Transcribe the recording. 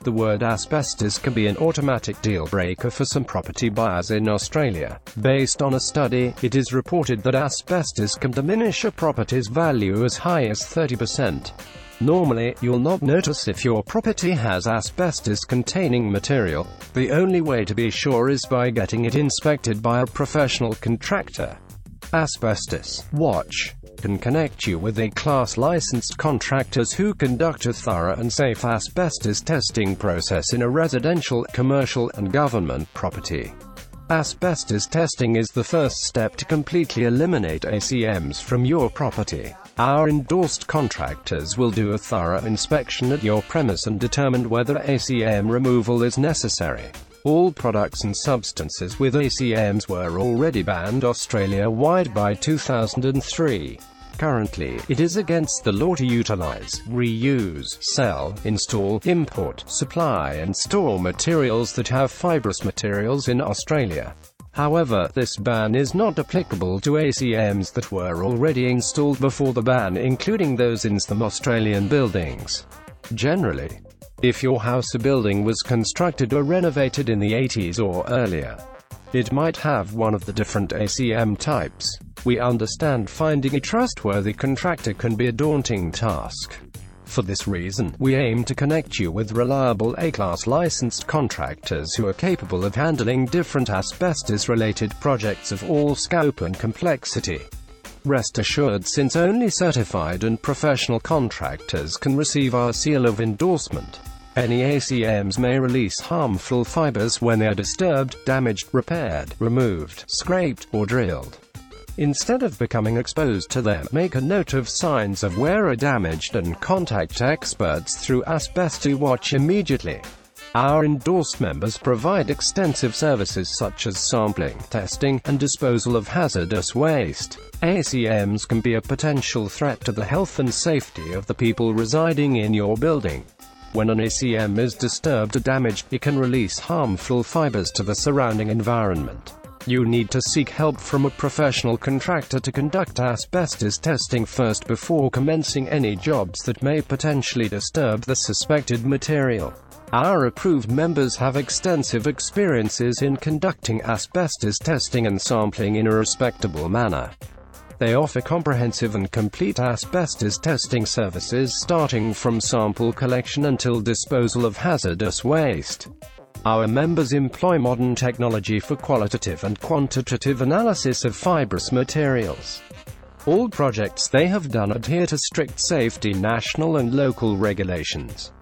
The word asbestos can be an automatic deal breaker for some property buyers in Australia. Based on a study, it is reported that asbestos can diminish a property's value as high as 30%. Normally, you'll not notice if your property has asbestos-containing material. The only way to be sure is by getting it inspected by a professional contractor. Asbestos Watch can connect you with A-class licensed contractors who conduct a thorough and safe asbestos testing process in a residential, commercial, and government property. Asbestos testing is the first step to completely eliminate ACMs from your property. Our endorsed contractors will do a thorough inspection at your premise and determine whether ACM removal is necessary. All products and substances with ACMs were already banned Australia-wide by 2003. Currently, it is against the law to utilize, reuse, sell, install, import, supply and store materials that have fibrous materials in Australia. However, this ban is not applicable to ACMs that were already installed before the ban including those in some Australian buildings. Generally, if your house or building was constructed or renovated in the 80s or earlier, it might have one of the different ACM types. We understand finding a trustworthy contractor can be a daunting task. For this reason, we aim to connect you with reliable A-class licensed contractors who are capable of handling different asbestos-related projects of all scope and complexity. Rest assured since only certified and professional contractors can receive our seal of endorsement. Any ACMs may release harmful fibers when they are disturbed, damaged, repaired, removed, scraped, or drilled. Instead of becoming exposed to them, make a note of signs of wear or damaged and contact experts through Asbestos Watch immediately. Our endorsed members provide extensive services such as sampling, testing, and disposal of hazardous waste. ACMs can be a potential threat to the health and safety of the people residing in your building. When an ACM is disturbed or damaged, it can release harmful fibers to the surrounding environment. You need to seek help from a professional contractor to conduct asbestos testing first before commencing any jobs that may potentially disturb the suspected material. Our approved members have extensive experiences in conducting asbestos testing and sampling in a respectable manner. They offer comprehensive and complete asbestos testing services starting from sample collection until disposal of hazardous waste. Our members employ modern technology for qualitative and quantitative analysis of fibrous materials. All projects they have done adhere to strict safety national and local regulations.